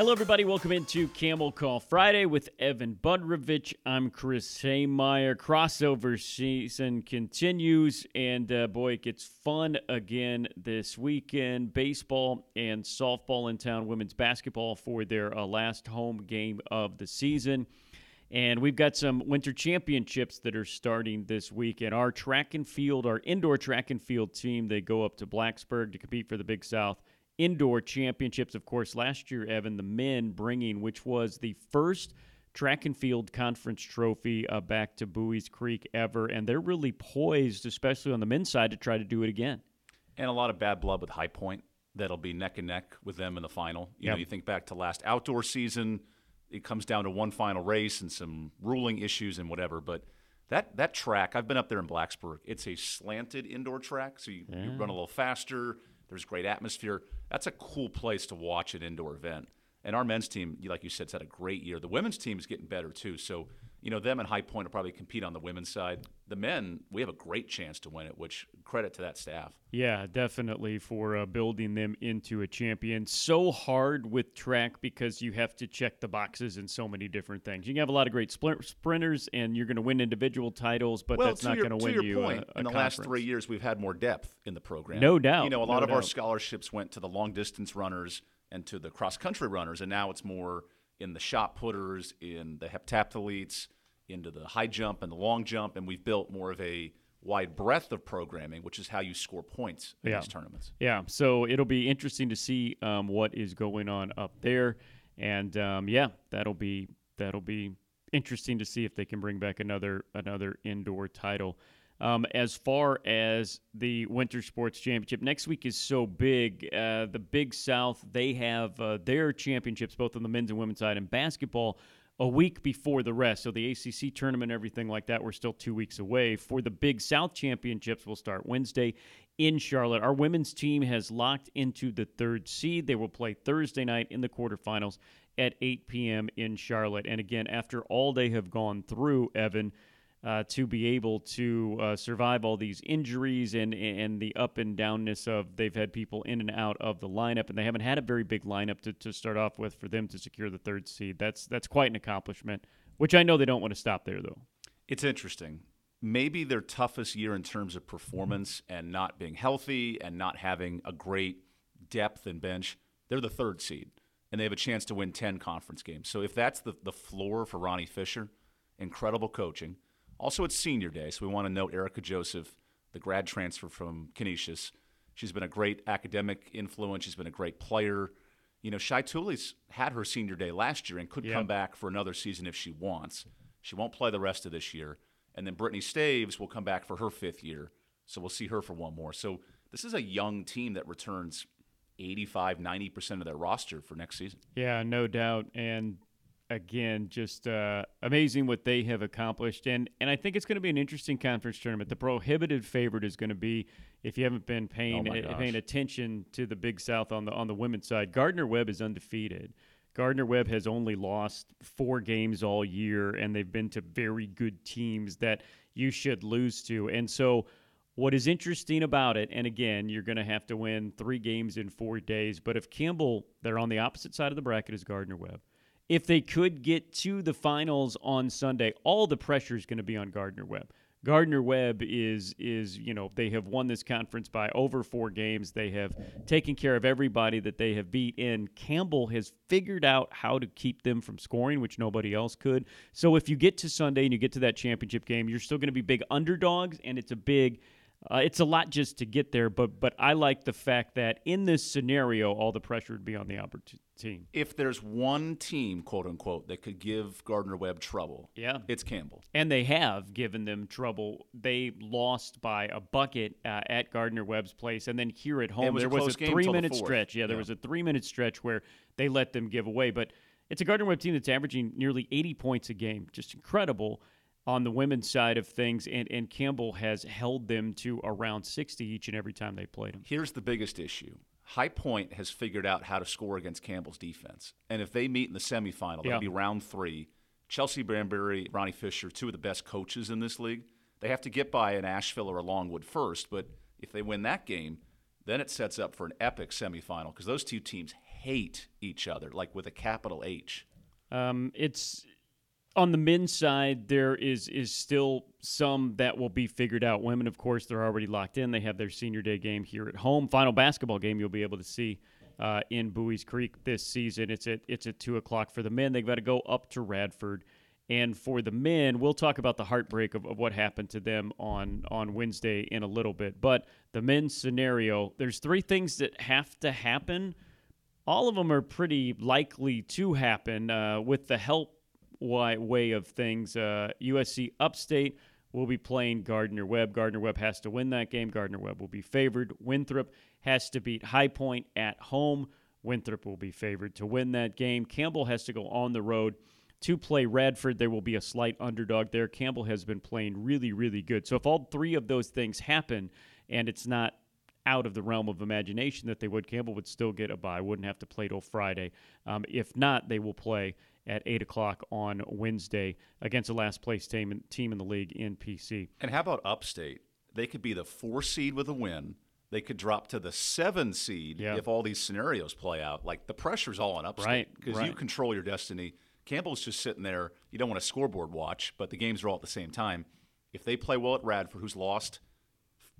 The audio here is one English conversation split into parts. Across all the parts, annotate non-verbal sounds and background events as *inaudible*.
Hello, everybody. Welcome into Camel Call Friday with Evan Budrovich. I'm Chris Haymeyer. Crossover season continues, and uh, boy, it gets fun again this weekend. Baseball and softball in town, women's basketball for their uh, last home game of the season. And we've got some winter championships that are starting this week. And our track and field, our indoor track and field team, they go up to Blacksburg to compete for the Big South indoor championships. Of course, last year, Evan, the men bringing, which was the first track and field conference trophy uh, back to Buies Creek ever. And they're really poised, especially on the men's side, to try to do it again. And a lot of bad blood with High Point that'll be neck and neck with them in the final. You yep. know, you think back to last outdoor season, it comes down to one final race and some ruling issues and whatever. But that that track, I've been up there in Blacksburg. It's a slanted indoor track, so you, yeah. you run a little faster. There's great atmosphere. That's a cool place to watch an indoor event. And our men's team, like you said, has had a great year. The women's team is getting better too. So you know, them and High Point will probably compete on the women's side. The men, we have a great chance to win it, which credit to that staff. Yeah, definitely for uh, building them into a champion. So hard with track because you have to check the boxes in so many different things. You can have a lot of great sprinters, and you're going to win individual titles, but well, that's not going to win your you point, a, a in the conference. last three years, we've had more depth in the program. No doubt. You know, a lot no of doubt. our scholarships went to the long distance runners and to the cross country runners, and now it's more in the shot putters, in the heptathletes – into the high jump and the long jump, and we've built more of a wide breadth of programming, which is how you score points in yeah. these tournaments. Yeah, so it'll be interesting to see um, what is going on up there, and um, yeah, that'll be that'll be interesting to see if they can bring back another another indoor title. Um, as far as the Winter Sports Championship, next week is so big. Uh, the Big South, they have uh, their championships both on the men's and women's side in basketball a week before the rest. So the ACC tournament, everything like that, we're still two weeks away. For the Big South Championships, will start Wednesday in Charlotte. Our women's team has locked into the third seed. They will play Thursday night in the quarterfinals at 8 p.m. in Charlotte. And again, after all they have gone through, Evan, uh, to be able to uh, survive all these injuries and and the up and downness of they've had people in and out of the lineup and they haven't had a very big lineup to, to start off with for them to secure the third seed. That's that's quite an accomplishment. Which I know they don't want to stop there though. It's interesting. Maybe their toughest year in terms of performance and not being healthy and not having a great depth and bench. They're the third seed and they have a chance to win 10 conference games. So if that's the, the floor for Ronnie Fisher, incredible coaching also, it's senior day, so we want to note Erica Joseph, the grad transfer from Canisius. She's been a great academic influence. She's been a great player. You know, Shai Tuli's had her senior day last year and could come back for another season if she wants. She won't play the rest of this year. And then Brittany Staves will come back for her fifth year. So we'll see her for one more. So this is a young team that returns 85, 90% of their roster for next season. Yeah, no doubt. And again, just uh, amazing what they have accomplished, and and I think it's going to be an interesting conference tournament. The prohibited favorite is going to be, if you haven't been paying oh paying attention to the Big South on the on the women's side, Gardner Webb is undefeated. Gardner Webb has only lost four games all year, and they've been to very good teams that you should lose to. And so, what is interesting about it, and again, you're going to have to win three games in four days, but if Campbell, they're on the opposite side of the bracket as Gardner Webb if they could get to the finals on Sunday, all the pressure is going to be on Gardner Webb. Gardner Webb is is you know they have won this conference by over four games. They have taken care of everybody that they have beat. And Campbell has figured out how to keep them from scoring, which nobody else could. So if you get to Sunday and you get to that championship game, you're still going to be big underdogs, and it's a big uh, it's a lot just to get there, but but I like the fact that in this scenario, all the pressure would be on the opportunity team. If there's one team, quote unquote, that could give Gardner Webb trouble, yeah, it's Campbell. And they have given them trouble. They lost by a bucket uh, at Gardner Webb's place, and then here at home was there was a three-minute stretch. Yeah, there yeah. was a three-minute stretch where they let them give away, but it's a Gardner Webb team that's averaging nearly 80 points a game, just incredible on the women's side of things, and, and Campbell has held them to around 60 each and every time they played them. Here's the biggest issue. High Point has figured out how to score against Campbell's defense. And if they meet in the semifinal, that'll be round three. Chelsea Banbury, Ronnie Fisher, two of the best coaches in this league. They have to get by an Asheville or a Longwood first, but if they win that game, then it sets up for an epic semifinal because those two teams hate each other, like with a capital H. Um, it's on the men's side. There is is still some that will be figured out. Women, of course, they're already locked in. They have their senior day game here at home. Final basketball game you'll be able to see uh, in Buies Creek this season. It's at it's at two o'clock for the men. They've got to go up to Radford. And for the men, we'll talk about the heartbreak of, of what happened to them on, on Wednesday in a little bit. But the men's scenario, there's three things that have to happen. All of them are pretty likely to happen uh, with the help way of things. Uh, USC Upstate will be playing Gardner Webb. Gardner Webb has to win that game. Gardner Webb will be favored. Winthrop has to beat High Point at home. Winthrop will be favored to win that game. Campbell has to go on the road to play Radford. There will be a slight underdog there. Campbell has been playing really, really good. So if all three of those things happen and it's not out of the realm of imagination that they would, Campbell would still get a bye, wouldn't have to play till Friday. Um, if not, they will play at 8 o'clock on Wednesday against the last place team, team in the league in PC. And how about Upstate? They could be the four seed with a win. They could drop to the seven seed yeah. if all these scenarios play out. Like the pressure's all on Upstate because right, right. you control your destiny Campbell's just sitting there. You don't want a scoreboard watch, but the games are all at the same time. If they play well at Radford, who's lost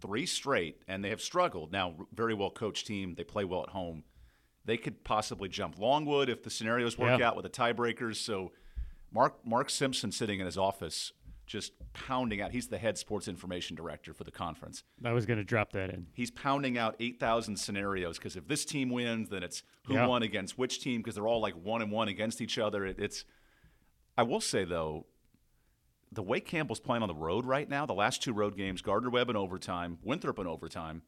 three straight, and they have struggled, now very well coached team, they play well at home. They could possibly jump Longwood if the scenarios work yeah. out with the tiebreakers. So, Mark Mark Simpson sitting in his office just pounding out. He's the head sports information director for the conference. I was going to drop that in. He's pounding out 8,000 scenarios because if this team wins, then it's who yeah. won against which team because they're all like one and one against each other. It, it's. I will say though, the way Campbell's playing on the road right now, the last two road games, Gardner Webb in overtime, Winthrop in overtime.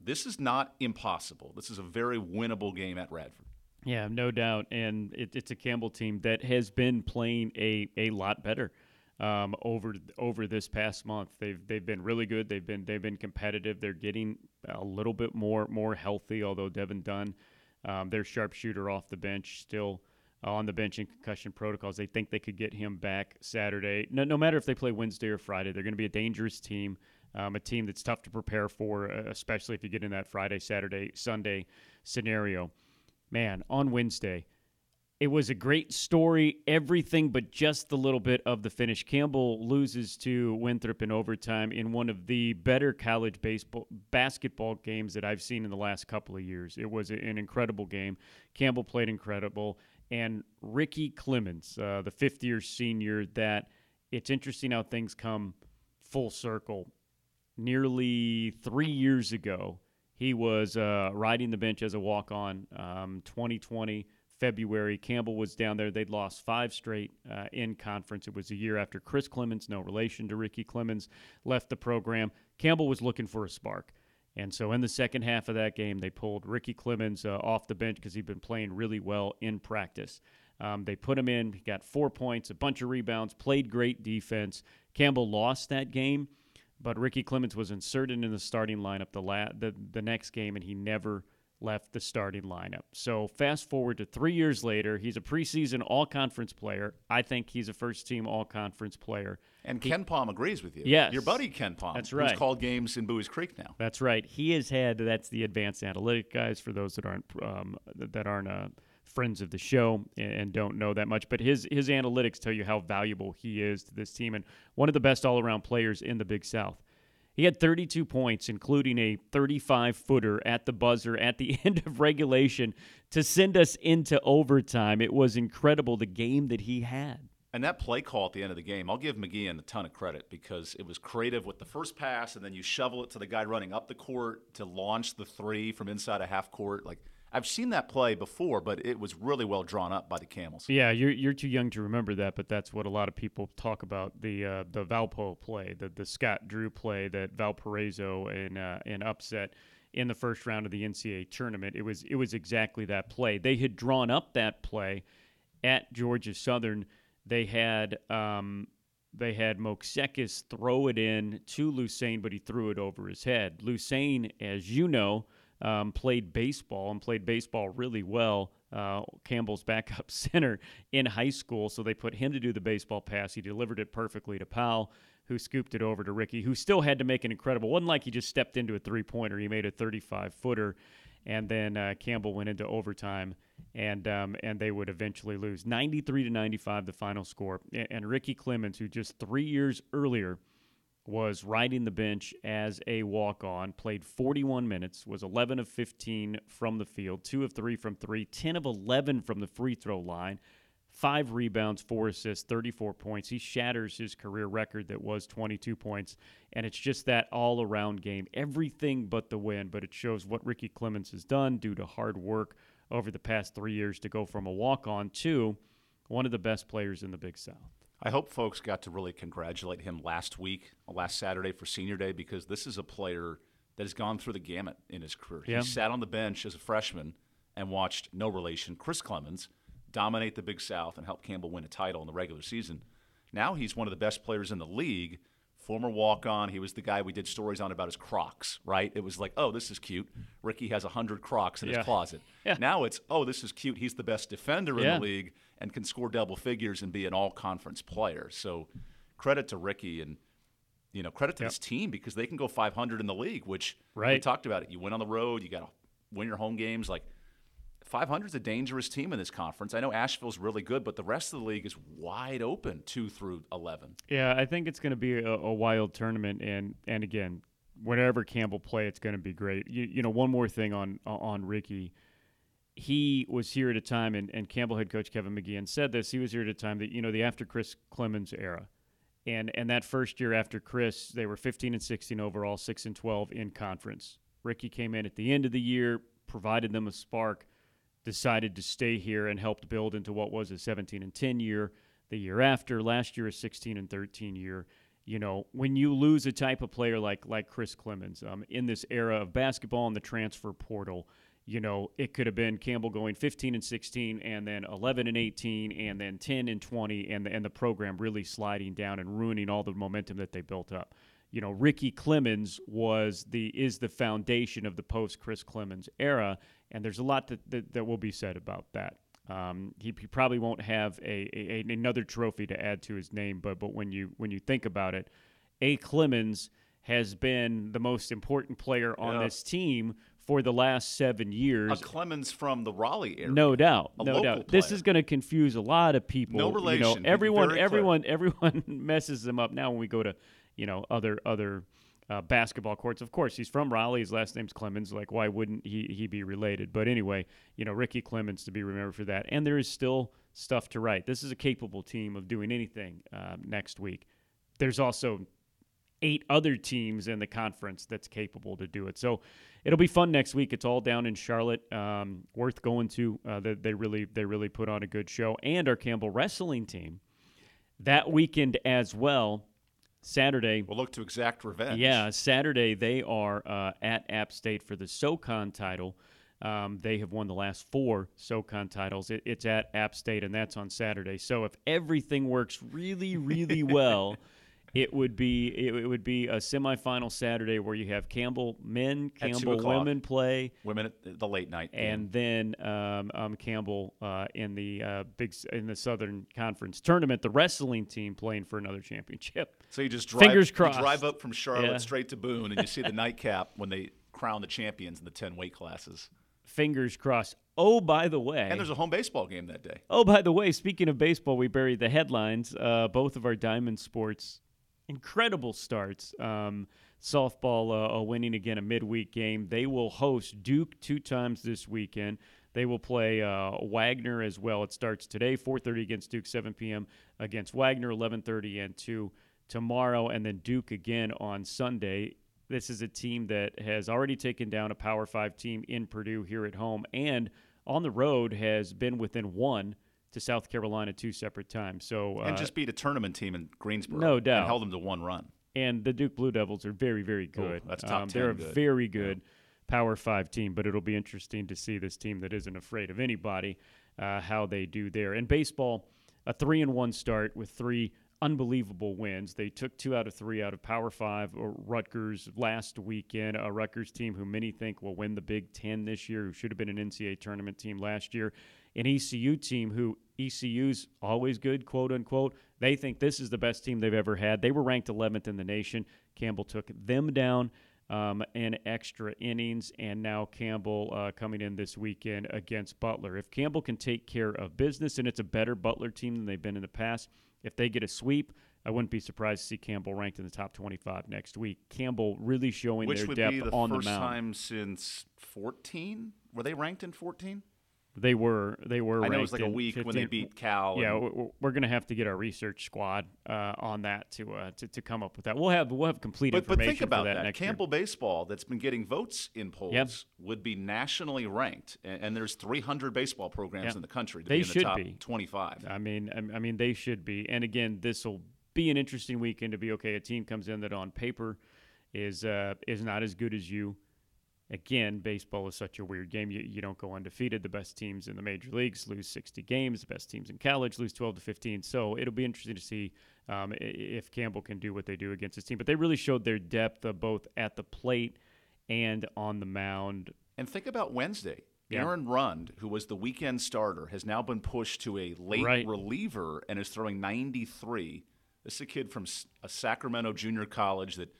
This is not impossible. This is a very winnable game at Radford. Yeah, no doubt, and it, it's a Campbell team that has been playing a a lot better um, over over this past month. They've they've been really good. They've been they've been competitive. They're getting a little bit more more healthy. Although Devin Dunn, um, their sharpshooter off the bench, still on the bench in concussion protocols. They think they could get him back Saturday. No, no matter if they play Wednesday or Friday, they're going to be a dangerous team. Um, a team that's tough to prepare for, uh, especially if you get in that Friday, Saturday, Sunday scenario. Man, on Wednesday, it was a great story, everything but just the little bit of the finish. Campbell loses to Winthrop in overtime in one of the better college baseball basketball games that I've seen in the last couple of years. It was an incredible game. Campbell played incredible, and Ricky Clemens, uh, the fifth-year senior, that it's interesting how things come full circle. Nearly three years ago, he was uh, riding the bench as a walk-on. Um, 2020 February. Campbell was down there. They'd lost five straight uh, in conference. It was a year after Chris Clemens, no relation to Ricky Clemens, left the program. Campbell was looking for a spark. And so in the second half of that game, they pulled Ricky Clemens uh, off the bench because he'd been playing really well in practice. Um, they put him in, he got four points, a bunch of rebounds, played great defense. Campbell lost that game, but Ricky Clemens was inserted in the starting lineup the, la- the, the next game, and he never – left the starting lineup. So fast forward to three years later, he's a preseason all conference player. I think he's a first team all conference player. And he, KenPom agrees with you. Yes. Your buddy KenPom. That's right. Who's called games in Buies Creek now. That's right. He has had, that's the advanced analytic guys for those that aren't, um, that aren't, uh, friends of the show and don't know that much but his his analytics tell you how valuable he is to this team and one of the best all-around players in the Big South he had 32 points, including a 35 footer at the buzzer at the *laughs* end of regulation to send us into overtime. It was incredible the game that he had. And that play call at the end of the game, I'll give McGeehan a ton of credit because it was creative with the first pass, and then you shovel it to the guy running up the court to launch the three from inside a half court. Like I've seen that play before, but it was really well drawn up by the Camels. Yeah, you're you're too young to remember that, but that's what a lot of people talk about the uh, the Valpo play, the the Scott Drew play that Valparaiso and uh, and upset in the first round of the NCAA tournament. It was it was exactly that play. They had drawn up that play at Georgia Southern. They had um, they had Moksekis throw it in to Lucane, but he threw it over his head. Lucane, as you know um, played baseball and played baseball really well. Uh, Campbell's *laughs* backup center in high school, so they put him to do the baseball pass. He delivered it perfectly to Powell, who scooped it over to Ricky, who still had to make an incredible. wasn't like he just stepped into a three pointer. He made a 35 footer, and then uh, Campbell went into overtime, and um, and they would eventually lose 93 to 95, the final score. And, and Ricky Clemens, who just three years earlier was riding the bench as a walk on, played 41 minutes, was 11 of 15 from the field, 2 of 3 from 3, 10 of 11 from the free throw line, 5 rebounds, 4 assists, 34 points. He shatters his career record that was 22 points, and it's just that all around game. Everything but the win, but it shows what Ricky Clemons has done due to hard work over the past three years to go from a walk on to one of the best players in the Big South. I hope folks got to really congratulate him last week, last Saturday for Senior Day, because this is a player that has gone through the gamut in his career. Yeah. He sat on the bench as a freshman and watched no relation Chris Clemens dominate the Big South and help Campbell win a title in the regular season. Now he's one of the best players in the league. Former walk on. He was the guy we did stories on about his Crocs, right? It was like, oh, this is cute. Ricky has 100 Crocs in Yeah. his closet. Yeah. Now it's, oh, this is cute. He's the best defender in Yeah. the league and can score double figures and be an all conference player. So credit to Ricky and you know, credit to Yep. this team because they can go 500 in the league, which we Right. talked about it. You win on the road, you got to win your home games. Like 500 is a dangerous team in this conference. I know Asheville's really good, but the rest of the league is wide open, two through 11. Yeah, I think it's going to be a, a wild tournament, and and again, whenever Campbell play, it's going to be great. You, you know, one more thing on on Ricky. He was here at a time, and, and Campbell head coach Kevin McGeehan said this. He was here at a time that you know the after Chris Clemens era, and and that first year after Chris, they were 15 and 16 overall, six and 12 in conference. Ricky came in at the end of the year, provided them a spark, decided to stay here, and helped build into what was a 17 and 10 year. The year after, last year, a 16 and 13 year. You know, when you lose a type of player like like Chris Clemens um, in this era of basketball and the transfer portal, you know, it could have been Campbell going 15 and 16, and then 11 and 18, and then 10 and 20, and the, and the program really sliding down and ruining all the momentum that they built up. You know, Ricky Clemens was the is the foundation of the post Chris Clemens era, and there's a lot that, that, that will be said about that. Um, he, he probably won't have a, a, another trophy to add to his name, but but when you when you think about it, A. Clemens has been the most important player on Yeah. this team for the last seven years. A. Clemens from the Raleigh area. No doubt, A no doubt. This is going to confuse a lot of people. No You know, relation. Everyone, everyone, everyone *laughs* messes them up now when we go to, you know, other other uh, basketball courts. Of course, he's from Raleigh. His last name's Clemens. Like, why wouldn't he he be related? But anyway, you know, Ricky Clemens to be remembered for that. And there is still stuff to write. This is a capable team of doing anything um, next week. There's also eight other teams in the conference that's capable to do it. So it'll be fun next week. It's all down in Charlotte. Um, worth going to. Uh, they, they really they really put on a good show. And our Campbell wrestling team that weekend as well. Saturday. We'll look to exact revenge. Yeah, Saturday they are uh, at App State for the SoCon title. Um, they have won the last four SoCon titles. It, it's at App State, and that's on Saturday. So if everything works really, really *laughs* well, it would be it, would be a semifinal Saturday where you have Campbell men, Campbell women play, Women at the late night. game. and then um, um, Campbell uh, in the uh, big in the Southern Conference tournament, the wrestling team playing for another championship. So you just drive, Fingers you crossed. drive up from Charlotte Yeah. straight to Boone, and you see the *laughs* nightcap when they crown the champions in the 10 weight classes. Fingers crossed. Oh, by the way, And there's a home baseball game that day. Oh, by the way, speaking of baseball, we buried the headlines. Uh, both of our Diamond Sports incredible starts. Um, softball uh, winning again a midweek game. They will host Duke two times this weekend. They will play uh, Wagner as well. It starts today, 4:30 against Duke, 7 p.m. against Wagner, 11:30 and 2 tomorrow, and then Duke again on Sunday. This is a team that has already taken down a Power Five team in Purdue here at home, and on the road has been within one to South Carolina two separate times. So and uh, just beat a tournament team in Greensboro. No doubt. And held them to one run. and the Duke Blue Devils are very, very good. that's top Um, They're 10 a very good Power Five team, but it'll be interesting to see this team that isn't afraid of anybody uh, how they do there. In baseball, a three and one start with three unbelievable wins. They took two out of three out of Power Five or Rutgers last weekend. A Rutgers team who many think will win the Big Ten this year, who should have been an NCAA tournament team last year. An ECU team who ECU's always good, quote unquote. They think this is the best team they've ever had. They were ranked 11th in the nation. Campbell took them down. um, in extra innings, and now Campbell uh, coming in this weekend against Butler. If Campbell can take care of business, and it's a better Butler team than they've been in the past, if they get a sweep, I wouldn't be surprised to see Campbell ranked in the top 25 next week. Campbell really showing Which their would depth be the on first the mound. time since 14. Were they ranked in 14? They were they were. I know it was like a week when they beat Cal. Yeah, and- we're, we're going to have to get our research squad uh, on that to, uh, to to come up with that. We'll have we'll have complete but, but think about that, that. Campbell baseball that's been getting votes in polls Yep. would be nationally ranked, and, and there's 300 baseball programs Yeah. in the country They be in the should top be. 25. I mean, I I mean they should be. And again, this will be an interesting weekend to be okay. A team comes in that on paper is uh, is not as good as you. Again, baseball is such a weird game. You, you don't go undefeated. The best teams in the major leagues lose 60 games. The best teams in college lose 12 to 15. So it'll be interesting to see um, if Campbell can do what they do against this team. But they really showed their depth uh, both at the plate and on the mound. And think about Wednesday. Yeah. Aaron Rund, who was the weekend starter, has now been pushed to a late Right. reliever and is throwing 93. This is a kid from a Sacramento junior college that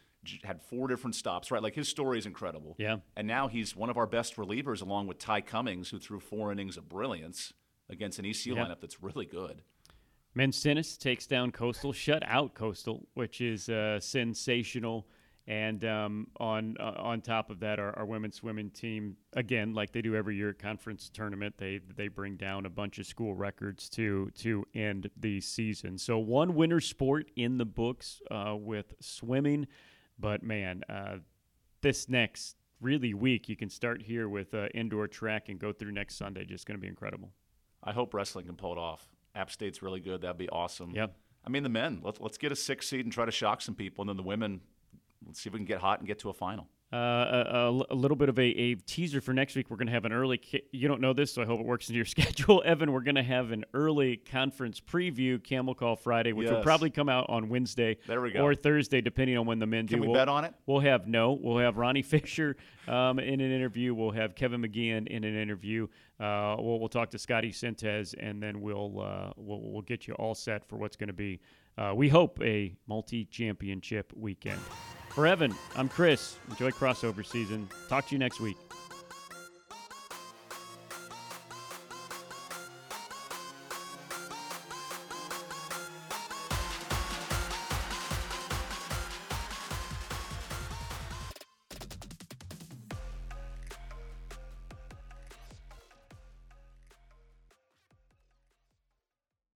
had four different stops, right? Like his story is incredible. Yeah. And now he's one of our best relievers, along with Ty Cummings, who threw four innings of brilliance against an ECU Yeah. lineup that's really good. Mencinis takes down Coastal, shut out Coastal, which is uh, sensational. And um, on uh, on top of that, our, our women's swimming team, again, like they do every year at conference tournament, they they bring down a bunch of school records to to end the season. So one winter sport in the books uh, with swimming, but man, uh, this next really week you can start here with uh, indoor track and go through next Sunday. Just going to be incredible. I hope wrestling can pull it off. App State's really good. That'd be awesome. Yep. I mean, the men, let's, let's get a six seed and try to shock some people. And then the women, let's see if we can get hot and get to a final. Uh, a, a, little bit of a, a teaser for next week. We're going to have an early. You don't know this, so I hope it works into your *laughs* schedule, Evan. We're going to have an early conference preview, Camel Call Friday, which will probably come out on Wednesday There we go. or Thursday, depending on when the men Can do. we We'll- bet on it? We'll have no. We'll have Ronnie *laughs* Fisher um, in an interview. We'll have Kevin McGeehan in an interview. Uh, we'll, we'll talk to Scotty Sintez, and then we'll, uh, we'll we'll get you all set for what's going to be. Uh, we hope a multi-championship weekend. For Evan, I'm Chris. Enjoy crossover season. Talk to you next week.